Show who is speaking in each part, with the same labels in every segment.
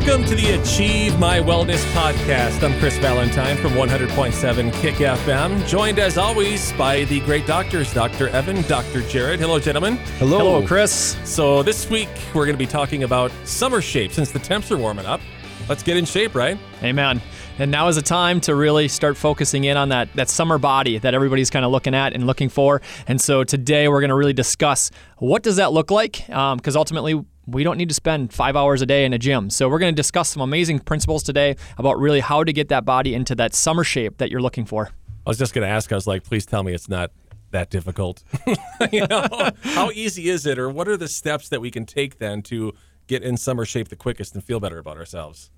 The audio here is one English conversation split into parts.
Speaker 1: Welcome to the Achieve My Wellness podcast. I'm Chris Valentine from 100.7 Kick FM, joined as always by the great doctors, Dr. Evan, Dr. Jared. Hello, gentlemen.
Speaker 2: Hello.
Speaker 3: Hello, Chris.
Speaker 1: So, this week we're going to be talking about summer shape since the temps are warming up. Let's get in shape, right?
Speaker 3: Amen. And now is the time to really start focusing in on that, that summer body that everybody's kind of looking at and looking for. And so today we're going to really discuss what does that look like? Um, because ultimately, we don't need to spend five hours a day in a gym. So we're going to discuss some amazing principles today about really how to get that body into that summer shape that you're looking for.
Speaker 1: I was just going to ask, I was like, please tell me it's not that difficult. you know, how easy is it, or what are the steps that we can take then to get in summer shape the quickest and feel better about ourselves?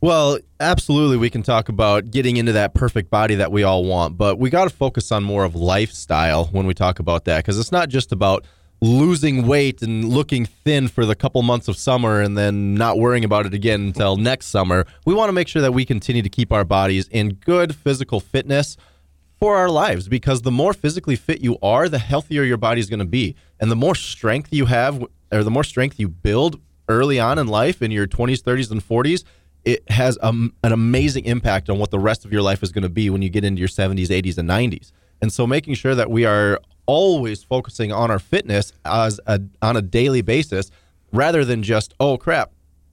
Speaker 2: Well, absolutely, we can talk about getting into that perfect body that we all want, but we got to focus on more of lifestyle when we talk about that because it's not just about losing weight and looking thin for the couple months of summer and then not worrying about it again until next summer. We want to make sure that we continue to keep our bodies in good physical fitness for our lives because the more physically fit you are, the healthier your body is going to be. And the more strength you have, or the more strength you build early on in life in your 20s, 30s, and 40s, it has a, an amazing impact on what the rest of your life is going to be when you get into your 70s, 80s, and 90s. And so making sure that we are always focusing on our fitness as a, on a daily basis rather than just, oh crap,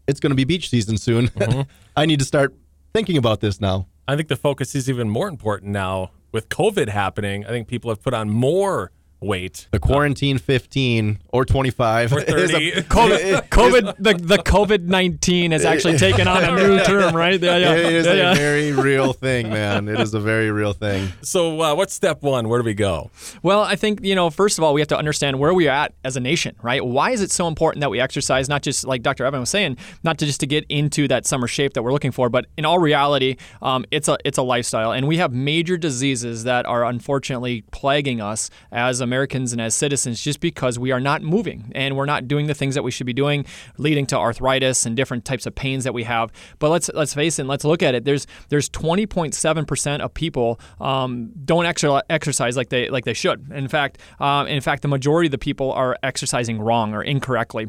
Speaker 2: it's going to be beach season soon. Mm-hmm. I need to start thinking about this now.
Speaker 1: I think the focus is even more important now with COVID happening. I think people have put on more weight.
Speaker 2: The quarantine 15 or 25
Speaker 1: or 30.
Speaker 3: A, COVID, COVID the, the COVID 19 has actually taken on a new term, right?
Speaker 2: Yeah, yeah. It is yeah, a yeah. very real thing, man. It is a very real thing.
Speaker 1: So, uh, what's step one? Where do we go?
Speaker 3: Well, I think, you know, first of all, we have to understand where we are at as a nation, right? Why is it so important that we exercise, not just like Dr. Evan was saying, not to just to get into that summer shape that we're looking for, but in all reality, um, it's a it's a lifestyle. And we have major diseases that are unfortunately plaguing us as a Americans and as citizens just because we are not moving and we're not doing the things that we should be doing, leading to arthritis and different types of pains that we have. But let's let's face it, and let's look at it. There's there's 20.7 percent of people um, don't exercise like they like they should. In fact, um, in fact, the majority of the people are exercising wrong or incorrectly.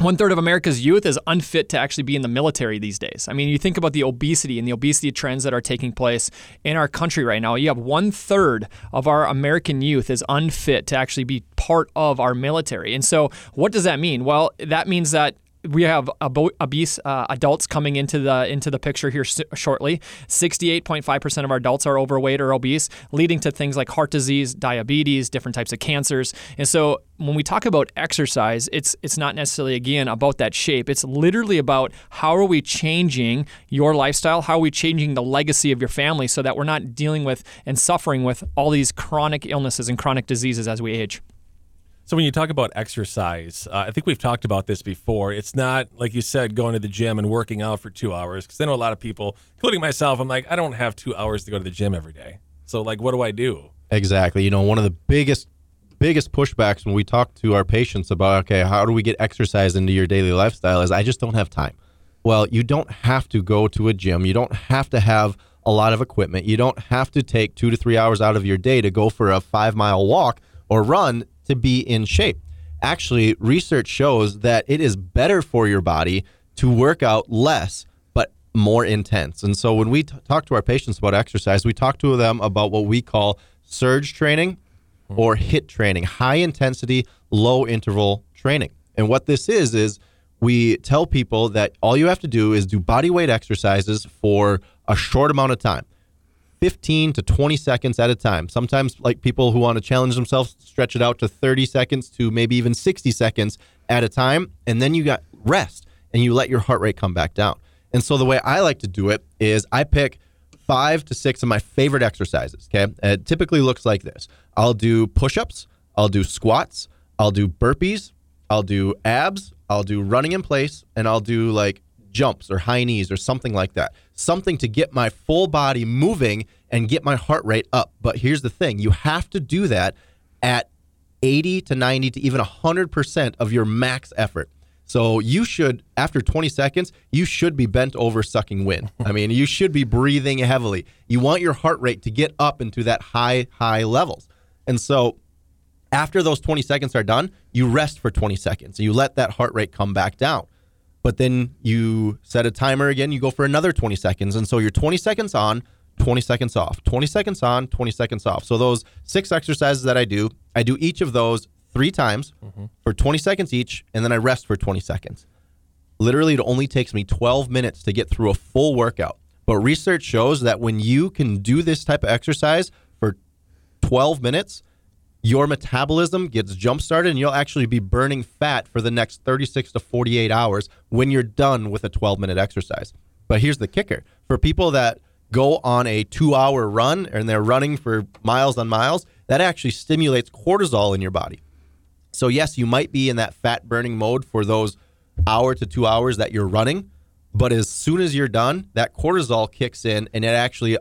Speaker 3: One third of America's youth is unfit to actually be in the military these days. I mean, you think about the obesity and the obesity trends that are taking place in our country right now. You have one third of our American youth is unfit to actually be part of our military. And so, what does that mean? Well, that means that we have obese uh, adults coming into the into the picture here shortly. 68.5% of our adults are overweight or obese, leading to things like heart disease, diabetes, different types of cancers. And so when we talk about exercise, it's it's not necessarily again about that shape. It's literally about how are we changing your lifestyle? How are we changing the legacy of your family so that we're not dealing with and suffering with all these chronic illnesses and chronic diseases as we age?
Speaker 1: So when you talk about exercise, uh, I think we've talked about this before. It's not like you said going to the gym and working out for two hours because I know a lot of people, including myself. I'm like, I don't have two hours to go to the gym every day. So like, what do I do?
Speaker 2: Exactly. You know, one of the biggest biggest pushbacks when we talk to our patients about okay, how do we get exercise into your daily lifestyle is I just don't have time. Well, you don't have to go to a gym. You don't have to have a lot of equipment. You don't have to take 2 to 3 hours out of your day to go for a 5-mile walk or run to be in shape. Actually, research shows that it is better for your body to work out less but more intense. And so when we t- talk to our patients about exercise, we talk to them about what we call surge training or HIIT training, high intensity, low interval training. And what this is is we tell people that all you have to do is do body weight exercises for a short amount of time. 15 to 20 seconds at a time. Sometimes, like people who want to challenge themselves, stretch it out to 30 seconds to maybe even 60 seconds at a time. And then you got rest and you let your heart rate come back down. And so, the way I like to do it is I pick five to six of my favorite exercises. Okay. It typically looks like this I'll do push ups, I'll do squats, I'll do burpees, I'll do abs, I'll do running in place, and I'll do like jumps or high knees or something like that. Something to get my full body moving and get my heart rate up. But here's the thing you have to do that at 80 to 90 to even 100% of your max effort. So you should, after 20 seconds, you should be bent over sucking wind. I mean, you should be breathing heavily. You want your heart rate to get up into that high, high levels. And so after those 20 seconds are done, you rest for 20 seconds. You let that heart rate come back down. But then you set a timer again, you go for another 20 seconds. And so you're 20 seconds on, 20 seconds off, 20 seconds on, 20 seconds off. So those six exercises that I do, I do each of those three times mm-hmm. for 20 seconds each, and then I rest for 20 seconds. Literally, it only takes me 12 minutes to get through a full workout. But research shows that when you can do this type of exercise for 12 minutes, your metabolism gets jump started and you'll actually be burning fat for the next 36 to 48 hours when you're done with a 12 minute exercise. But here's the kicker for people that go on a two hour run and they're running for miles on miles, that actually stimulates cortisol in your body. So, yes, you might be in that fat burning mode for those hour to two hours that you're running. But as soon as you're done, that cortisol kicks in and it actually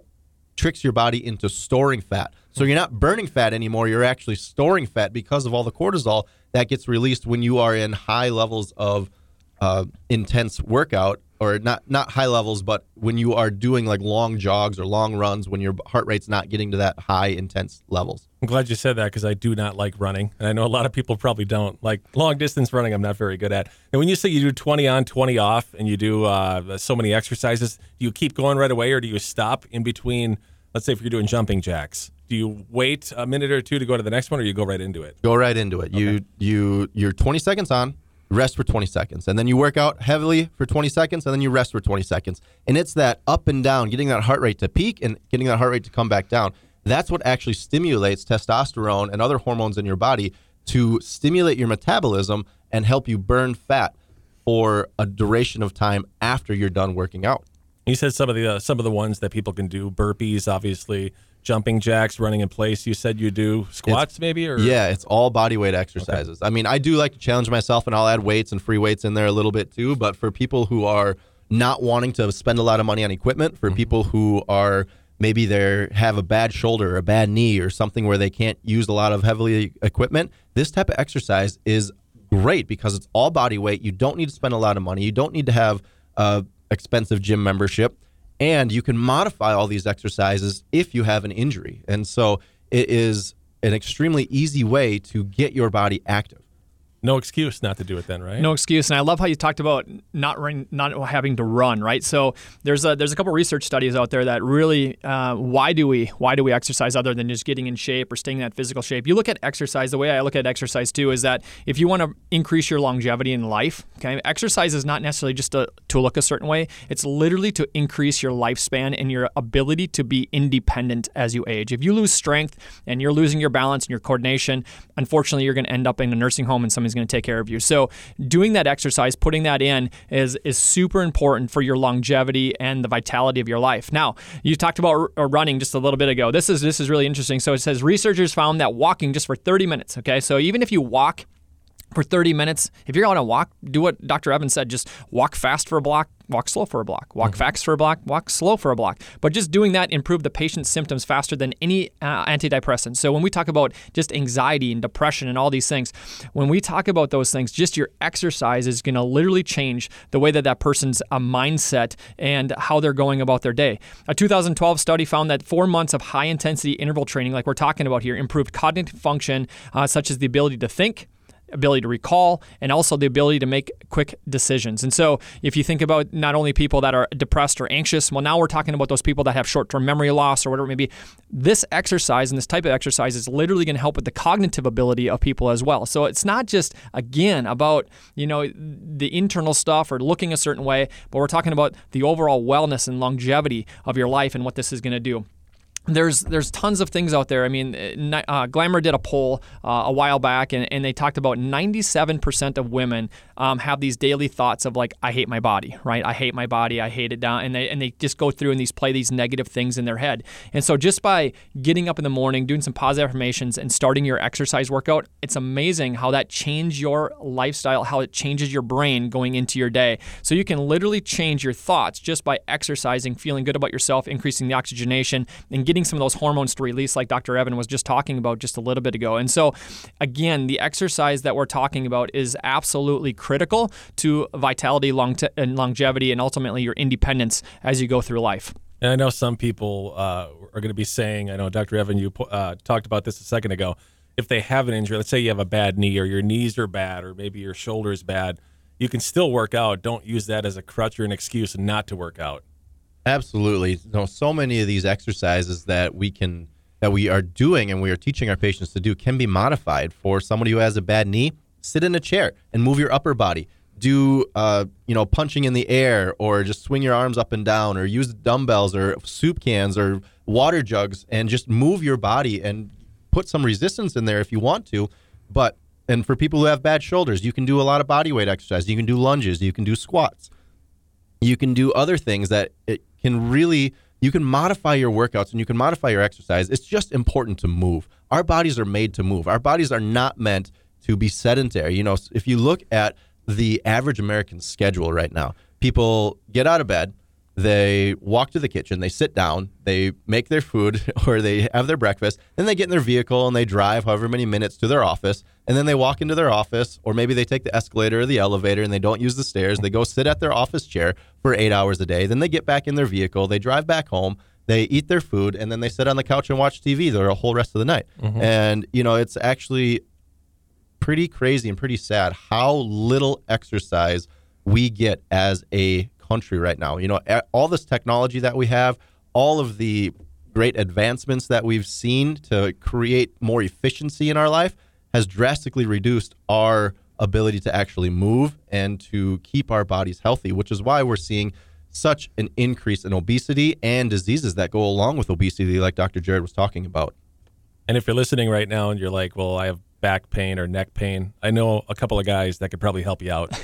Speaker 2: tricks your body into storing fat. So you're not burning fat anymore. You're actually storing fat because of all the cortisol that gets released when you are in high levels of uh, intense workout, or not not high levels, but when you are doing like long jogs or long runs, when your heart rate's not getting to that high intense levels.
Speaker 1: I'm glad you said that because I do not like running, and I know a lot of people probably don't like long distance running. I'm not very good at. And when you say you do 20 on, 20 off, and you do uh, so many exercises, do you keep going right away, or do you stop in between? Let's say if you're doing jumping jacks, do you wait a minute or two to go to the next one, or you go right into it?
Speaker 2: Go right into it. You you you're 20 seconds on, rest for 20 seconds, and then you work out heavily for 20 seconds, and then you rest for 20 seconds. And it's that up and down, getting that heart rate to peak and getting that heart rate to come back down. That's what actually stimulates testosterone and other hormones in your body to stimulate your metabolism and help you burn fat for a duration of time after you're done working out.
Speaker 1: You said some of the uh, some of the ones that people can do burpees, obviously jumping jacks, running in place. You said you do squats, maybe, or
Speaker 2: Yeah, it's all body weight exercises. I mean, I do like to challenge myself, and I'll add weights and free weights in there a little bit too. But for people who are not wanting to spend a lot of money on equipment, for people who are maybe they have a bad shoulder, or a bad knee, or something where they can't use a lot of heavily equipment, this type of exercise is great because it's all body weight. You don't need to spend a lot of money. You don't need to have a expensive gym membership and you can modify all these exercises if you have an injury. And so it is an extremely easy way to get your body active.
Speaker 1: No excuse not to do it then, right?
Speaker 3: No excuse. And I love how you talked about not run, not having to run, right? So there's a there's a couple research studies out there that really uh, why do we why do we exercise other than just getting in shape or staying in that physical shape? You look at exercise. The way I look at exercise too is that if you want to increase your longevity in life, okay, exercise is not necessarily just to, to look a certain way. It's literally to increase your lifespan and your ability to be independent as you age. If you lose strength and you're losing your balance and your coordination, unfortunately, you're going to end up in a nursing home and somebody's going to take care of you. So doing that exercise, putting that in is is super important for your longevity and the vitality of your life. Now, you talked about r- uh, running just a little bit ago. This is this is really interesting. So it says researchers found that walking just for 30 minutes, okay? So even if you walk for 30 minutes. If you're on a walk, do what Dr. Evans said. Just walk fast for a block, walk slow for a block, walk fast for a block, walk slow for a block. But just doing that improved the patient's symptoms faster than any uh, antidepressant. So when we talk about just anxiety and depression and all these things, when we talk about those things, just your exercise is going to literally change the way that that person's uh, mindset and how they're going about their day. A 2012 study found that four months of high intensity interval training, like we're talking about here, improved cognitive function, uh, such as the ability to think ability to recall, and also the ability to make quick decisions. And so, if you think about not only people that are depressed or anxious, well, now we're talking about those people that have short term memory loss or whatever it may be. This exercise and this type of exercise is literally going to help with the cognitive ability of people as well. So, it's not just, again, about, you know, the internal stuff or looking a certain way, but we're talking about the overall wellness and longevity of your life and what this is going to do there's there's tons of things out there. I mean, uh, Glamour did a poll uh, a while back, and, and they talked about 97% of women um, have these daily thoughts of like, I hate my body, right? I hate my body, I hate it down, and they and they just go through and these play these negative things in their head. And so just by getting up in the morning, doing some positive affirmations, and starting your exercise workout, it's amazing how that changes your lifestyle, how it changes your brain going into your day. So you can literally change your thoughts just by exercising, feeling good about yourself, increasing the oxygenation, and getting some of those hormones to release, like Dr. Evan was just talking about just a little bit ago. And so, again, the exercise that we're talking about is absolutely critical to vitality, longe- and longevity, and ultimately your independence as you go through life.
Speaker 1: And I know some people uh, are going to be saying, I know Dr. Evan, you uh, talked about this a second ago. If they have an injury, let's say you have a bad knee or your knees are bad or maybe your shoulder is bad, you can still work out. Don't use that as a crutch or an excuse not to work out.
Speaker 2: Absolutely. You know, so many of these exercises that we can that we are doing and we are teaching our patients to do can be modified for somebody who has a bad knee. Sit in a chair and move your upper body. Do uh, you know punching in the air or just swing your arms up and down or use dumbbells or soup cans or water jugs and just move your body and put some resistance in there if you want to. But and for people who have bad shoulders, you can do a lot of body weight exercise. You can do lunges, you can do squats. You can do other things that it can really you can modify your workouts and you can modify your exercise. It's just important to move. Our bodies are made to move. Our bodies are not meant to be sedentary. You know, if you look at the average American schedule right now, people get out of bed, they walk to the kitchen, they sit down, they make their food or they have their breakfast, then they get in their vehicle and they drive however many minutes to their office, and then they walk into their office, or maybe they take the escalator or the elevator and they don't use the stairs. They go sit at their office chair for eight hours a day, then they get back in their vehicle, they drive back home, they eat their food, and then they sit on the couch and watch TV the whole rest of the night. Mm-hmm. And, you know, it's actually pretty crazy and pretty sad how little exercise we get as a country right now. You know, all this technology that we have, all of the great advancements that we've seen to create more efficiency in our life has drastically reduced our ability to actually move and to keep our bodies healthy, which is why we're seeing such an increase in obesity and diseases that go along with obesity, like Dr. Jared was talking about.
Speaker 1: And if you're listening right now and you're like, well, I have back pain or neck pain, I know a couple of guys that could probably help you out.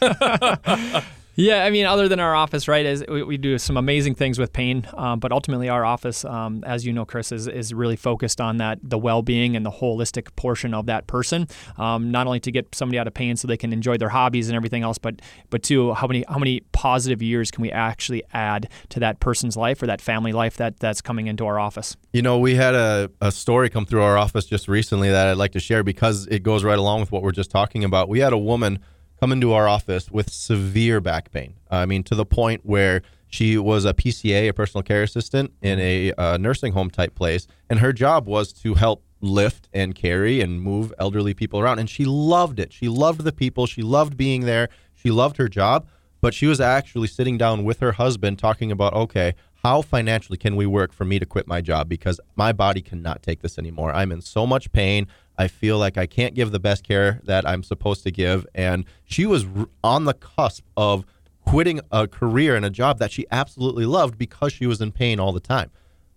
Speaker 3: Yeah, I mean, other than our office, right? Is we, we do some amazing things with pain, um, but ultimately our office, um, as you know, Chris, is, is really focused on that the well-being and the holistic portion of that person. Um, not only to get somebody out of pain so they can enjoy their hobbies and everything else, but but two, how many how many positive years can we actually add to that person's life or that family life that that's coming into our office?
Speaker 2: You know, we had a, a story come through our office just recently that I'd like to share because it goes right along with what we're just talking about. We had a woman come into our office with severe back pain. I mean, to the point where she was a PCA, a personal care assistant in a uh, nursing home type place, and her job was to help lift and carry and move elderly people around. And she loved it. She loved the people. She loved being there. She loved her job. But she was actually sitting down with her husband talking about, okay, how financially can we work for me to quit my job because my body cannot take this anymore. I'm in so much pain. I feel like I can't give the best care that I'm supposed to give. And she was on the cusp of quitting a career and a job that she absolutely loved because she was in pain all the time.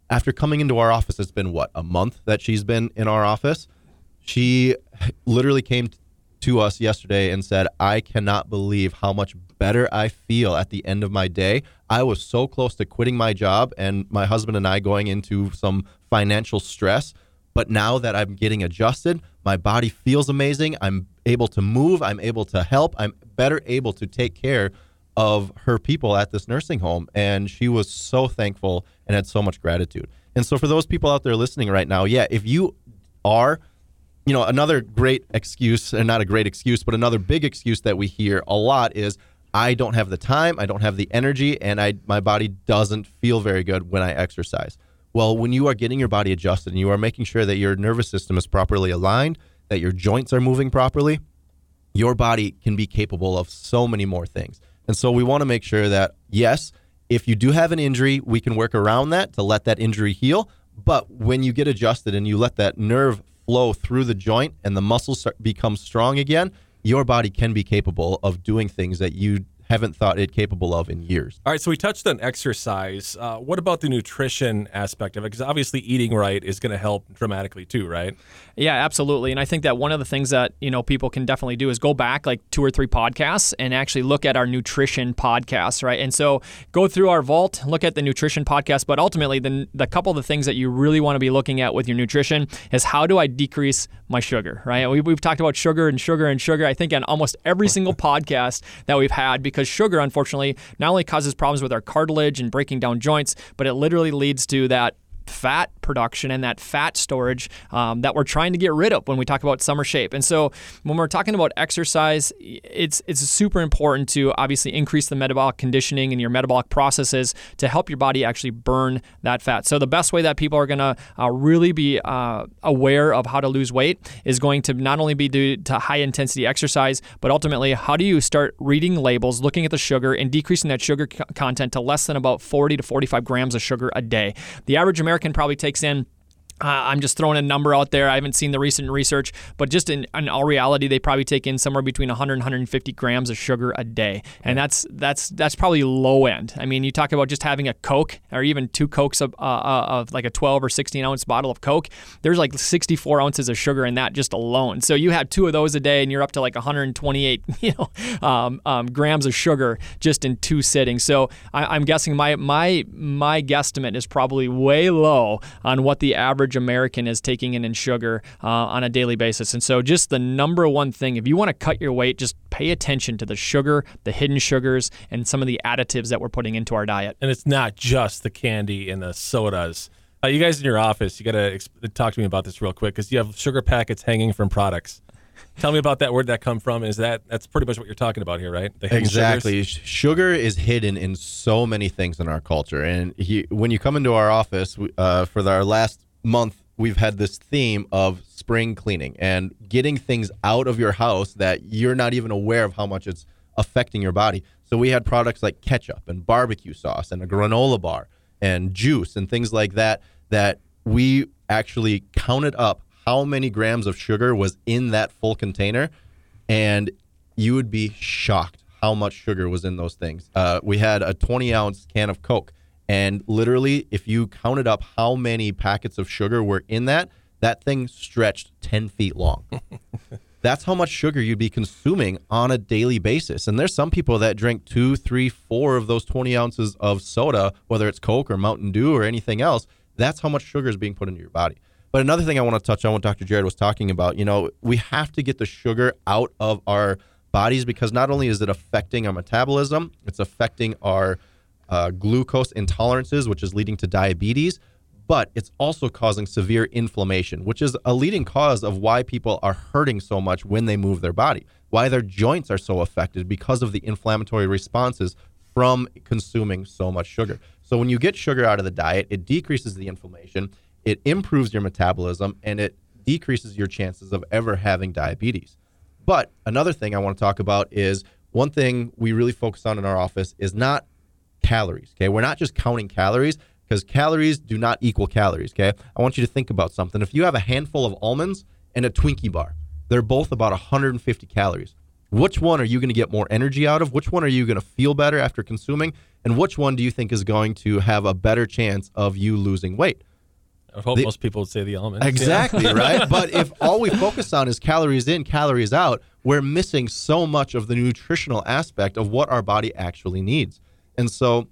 Speaker 2: After coming into our office, it's been what, a month that she's been in our office? She literally came to us yesterday and said, I cannot believe how much better I feel at the end of my day. I was so close to quitting my job and my husband and I going into some financial stress but now that I'm getting adjusted, my body feels amazing. I'm able to move. I'm able to help. I'm better able to take care of her people at this nursing home. And she was so thankful and had so much gratitude. And so, for those people out there listening right now, yeah, if you are, you know, another great excuse, and not a great excuse, but another big excuse that we hear a lot is, I don't have the time, I don't have the energy, and I my body doesn't feel very good when I exercise. Well, when you are getting your body adjusted and you are making sure that your nervous system is properly aligned, that your joints are moving properly, your body can be capable of so many more things. And so we want to make sure that, yes, if you do have an injury, we can work around that to let that injury heal. But when you get adjusted and you let that nerve flow through the joint and the muscles become strong again, your body can be capable of doing things that you haven't thought it capable of in years.
Speaker 1: All right, so we touched on exercise. Uh, what about the nutrition aspect of it? Because obviously, eating right is going to help dramatically too, right?
Speaker 3: Yeah, absolutely. And I think that one of the things that you know people can definitely do is go back like two or three podcasts and actually look at our nutrition podcasts, right? And so go through our vault, look at the nutrition podcast. But ultimately, the the couple of the things that you really want to be looking at with your nutrition is how do I decrease my sugar, right? We, we've talked about sugar and sugar and sugar. I think on almost every single podcast that we've had because because sugar, unfortunately, not only causes problems with our cartilage and breaking down joints, but it literally leads to that fat production and that fat storage um, that we're trying to get rid of when we talk about summer shape. And so when we're talking about exercise, it's it's super important to obviously increase the metabolic conditioning and your metabolic processes to help your body actually burn that fat. So the best way that people are going to uh, really be uh, aware of how to lose weight is going to not only be due to high intensity exercise, but ultimately how do you start reading labels, looking at the sugar, and decreasing that sugar c- content to less than about 40 to 45 grams of sugar a day. The average American probably takes in uh, I'm just throwing a number out there. I haven't seen the recent research, but just in, in, all reality, they probably take in somewhere between 100 and 150 grams of sugar a day, and that's that's that's probably low end. I mean, you talk about just having a Coke or even two Cokes of, uh, uh of like a 12 or 16 ounce bottle of Coke. There's like 64 ounces of sugar in that just alone. So you have two of those a day, and you're up to like 128, you know, um, um, grams of sugar just in two sittings. So I, I'm guessing my my my guesstimate is probably way low on what the average average American is taking in in sugar uh, on a daily basis. And so, just the number one thing, if you want to cut your weight, just pay attention to the sugar, the hidden sugars, and some of the additives that we're putting into our diet.
Speaker 1: And it's not just the candy and the sodas. Uh, you guys in your office, you got to exp- talk to me about this real quick because you have sugar packets hanging from products. Tell me about that. Where'd that come from? Is that that's pretty much what you're talking about here, right?
Speaker 2: exactly.
Speaker 1: Sugars?
Speaker 2: Sugar is hidden in so many things in our culture, and he, when you come into our office uh, for the, our last month, we've had this theme of spring cleaning and getting things out of your house that you're not even aware of how much it's affecting your body. So we had products like ketchup and barbecue sauce and a granola bar and juice and things like that that we actually counted up how many grams of sugar was in that full container and you would be shocked how much sugar was in those things. Uh, we had a 20 ounce can of Coke and literally, if you counted up how many packets of sugar were in that, that thing stretched 10 feet long. That's how much sugar you'd be consuming on a daily basis. And there's some people that drink two, three, four of those 20 ounces of soda, whether it's Coke or Mountain Dew or anything else. That's how much sugar is being put into your body. But another thing I want to touch on what Dr. Jared was talking about, you know, we have to get the sugar out of our bodies because not only is it affecting our metabolism, it's affecting our uh, glucose intolerances, which is leading to diabetes, but it's also causing severe inflammation, which is a leading cause of why people are hurting so much when they move their body, why their joints are so affected because of the inflammatory responses from consuming so much sugar. So when you get sugar out of the diet, it decreases the inflammation, it improves your metabolism, and it decreases your chances of ever having diabetes. But another thing I want to talk about is one thing we really focus on in our office is not calories. Okay. We're not just counting calories because calories do not equal calories. Okay. I want you to think about something. If you have a handful of almonds and a Twinkie bar, they're both about 150 calories. Which one are you going to get more energy out of? Which one are you going to feel better after consuming? And which one do you think is going to have a better chance of you losing weight?
Speaker 1: I hope the, most people would say the almonds.
Speaker 2: Exactly, yeah. right? But if all we focus on is calories in, calories out, we're missing so much of the nutritional aspect of what our body actually needs. And so,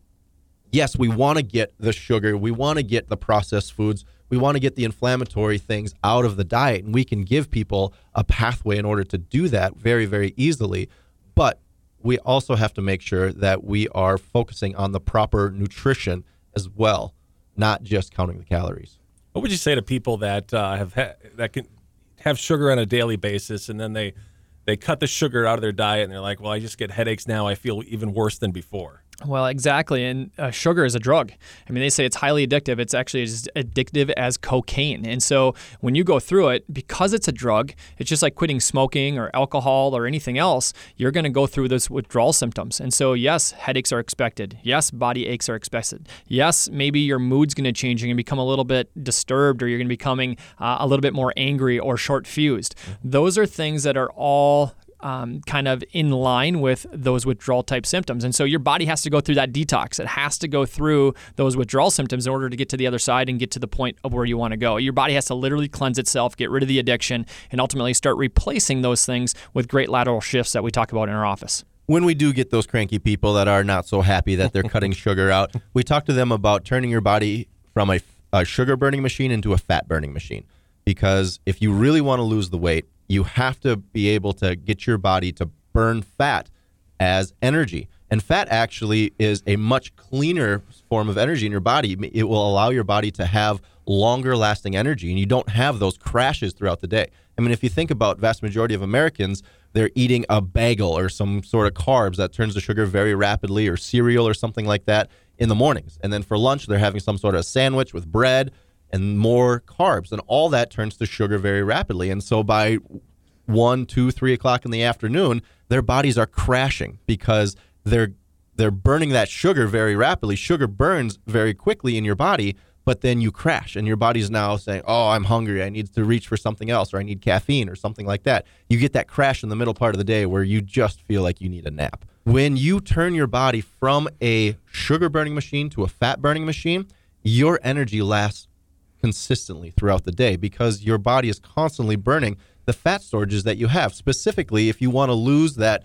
Speaker 2: yes, we want to get the sugar, we want to get the processed foods, we want to get the inflammatory things out of the diet, and we can give people a pathway in order to do that very, very easily. But we also have to make sure that we are focusing on the proper nutrition as well, not just counting the calories.
Speaker 1: What would you say to people that uh, have ha- that can have sugar on a daily basis, and then they they cut the sugar out of their diet, and they're like, "Well, I just get headaches now. I feel even worse than before."
Speaker 3: Well, exactly. And uh, sugar is a drug. I mean, they say it's highly addictive. It's actually as addictive as cocaine. And so when you go through it, because it's a drug, it's just like quitting smoking or alcohol or anything else, you're going to go through those withdrawal symptoms. And so, yes, headaches are expected. Yes, body aches are expected. Yes, maybe your mood's going to change. You're going to become a little bit disturbed or you're going to be becoming uh, a little bit more angry or short fused. Those are things that are all um, kind of in line with those withdrawal type symptoms. And so your body has to go through that detox. It has to go through those withdrawal symptoms in order to get to the other side and get to the point of where you want to go. Your body has to literally cleanse itself, get rid of the addiction, and ultimately start replacing those things with great lateral shifts that we talk about in our office
Speaker 2: when we do get those cranky people that are not so happy that they're cutting sugar out, we talk to them about turning your body from a, a, sugar burning machine into a fat burning machine. Because if you really want to lose the weight, you have to be able to get your body to burn fat as energy. And fat actually is a much cleaner form of energy in your body. It will allow your body to have longer lasting energy and you don't have those crashes throughout the day. I mean, if you think about vast majority of Americans, they're eating a bagel or some sort of carbs that turns to sugar very rapidly or cereal or something like that in the mornings. And then for lunch, they're having some sort of sandwich with bread and more carbs. And all that turns to sugar very rapidly. And so by one, two, three o'clock in the afternoon, their bodies are crashing because they're they're burning that sugar very rapidly. Sugar burns very quickly in your body, but then you crash and your body's now saying, "Oh, I'm hungry. I need to reach for something else or I need caffeine or something like that." You get that crash in the middle part of the day where you just feel like you need a nap. When you turn your body from a sugar burning machine to a fat burning machine, your energy lasts consistently throughout the day because your body is constantly burning the fat storages that you have. Specifically, if you want to lose that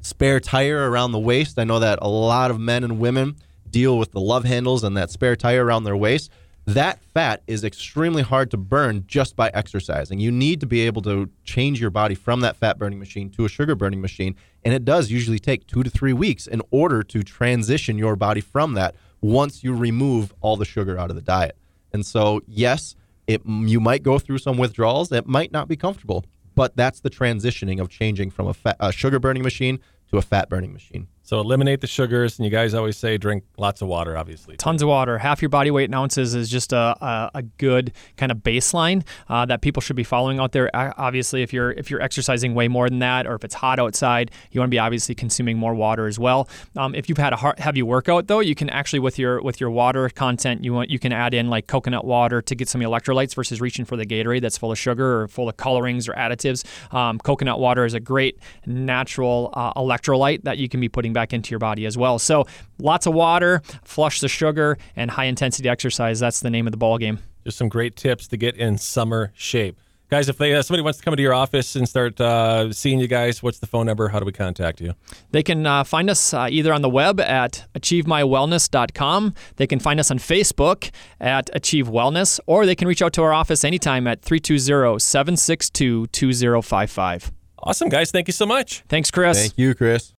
Speaker 2: spare tire around the waist, I know that a lot of men and women deal with the love handles and that spare tire around their waist. That fat is extremely hard to burn just by exercising. You need to be able to change your body from that fat burning machine to a sugar burning machine. And it does usually take two to three weeks in order to transition your body from that once you remove all the sugar out of the diet. And so, yes, it you might go through some withdrawals. It might not be comfortable, but that's the transitioning of changing from a, fat, a sugar burning machine to a fat burning machine.
Speaker 1: So eliminate the sugars, and you guys always say drink lots of water, obviously.
Speaker 3: Tons of water. Half your body weight in ounces is just a, a, a good kind of baseline uh, that people should be following out there. Obviously, if you're if you're exercising way more than that, or if it's hot outside, you want to be obviously consuming more water as well. Um, if you've had a heavy workout though, you can actually with your with your water content, you want you can add in like coconut water to get some electrolytes versus reaching for the Gatorade that's full of sugar or full of colorings or additives. Um, coconut water is a great natural uh, electrolyte that you can be putting back into your body as well. So lots of water, flush the sugar, and high intensity exercise. That's the name of the ball game.
Speaker 1: Just some great tips to get in summer shape. Guys, if they, uh, somebody wants to come into your office and start uh, seeing you guys, what's the phone number? How do we contact you?
Speaker 3: They can uh, find us uh, either on the web at achievemywellness.com. They can find us on Facebook at Achieve Wellness, or they can reach out to our office anytime at 320 762 2055.
Speaker 1: Awesome, guys. Thank you so much.
Speaker 3: Thanks, Chris.
Speaker 2: Thank you, Chris.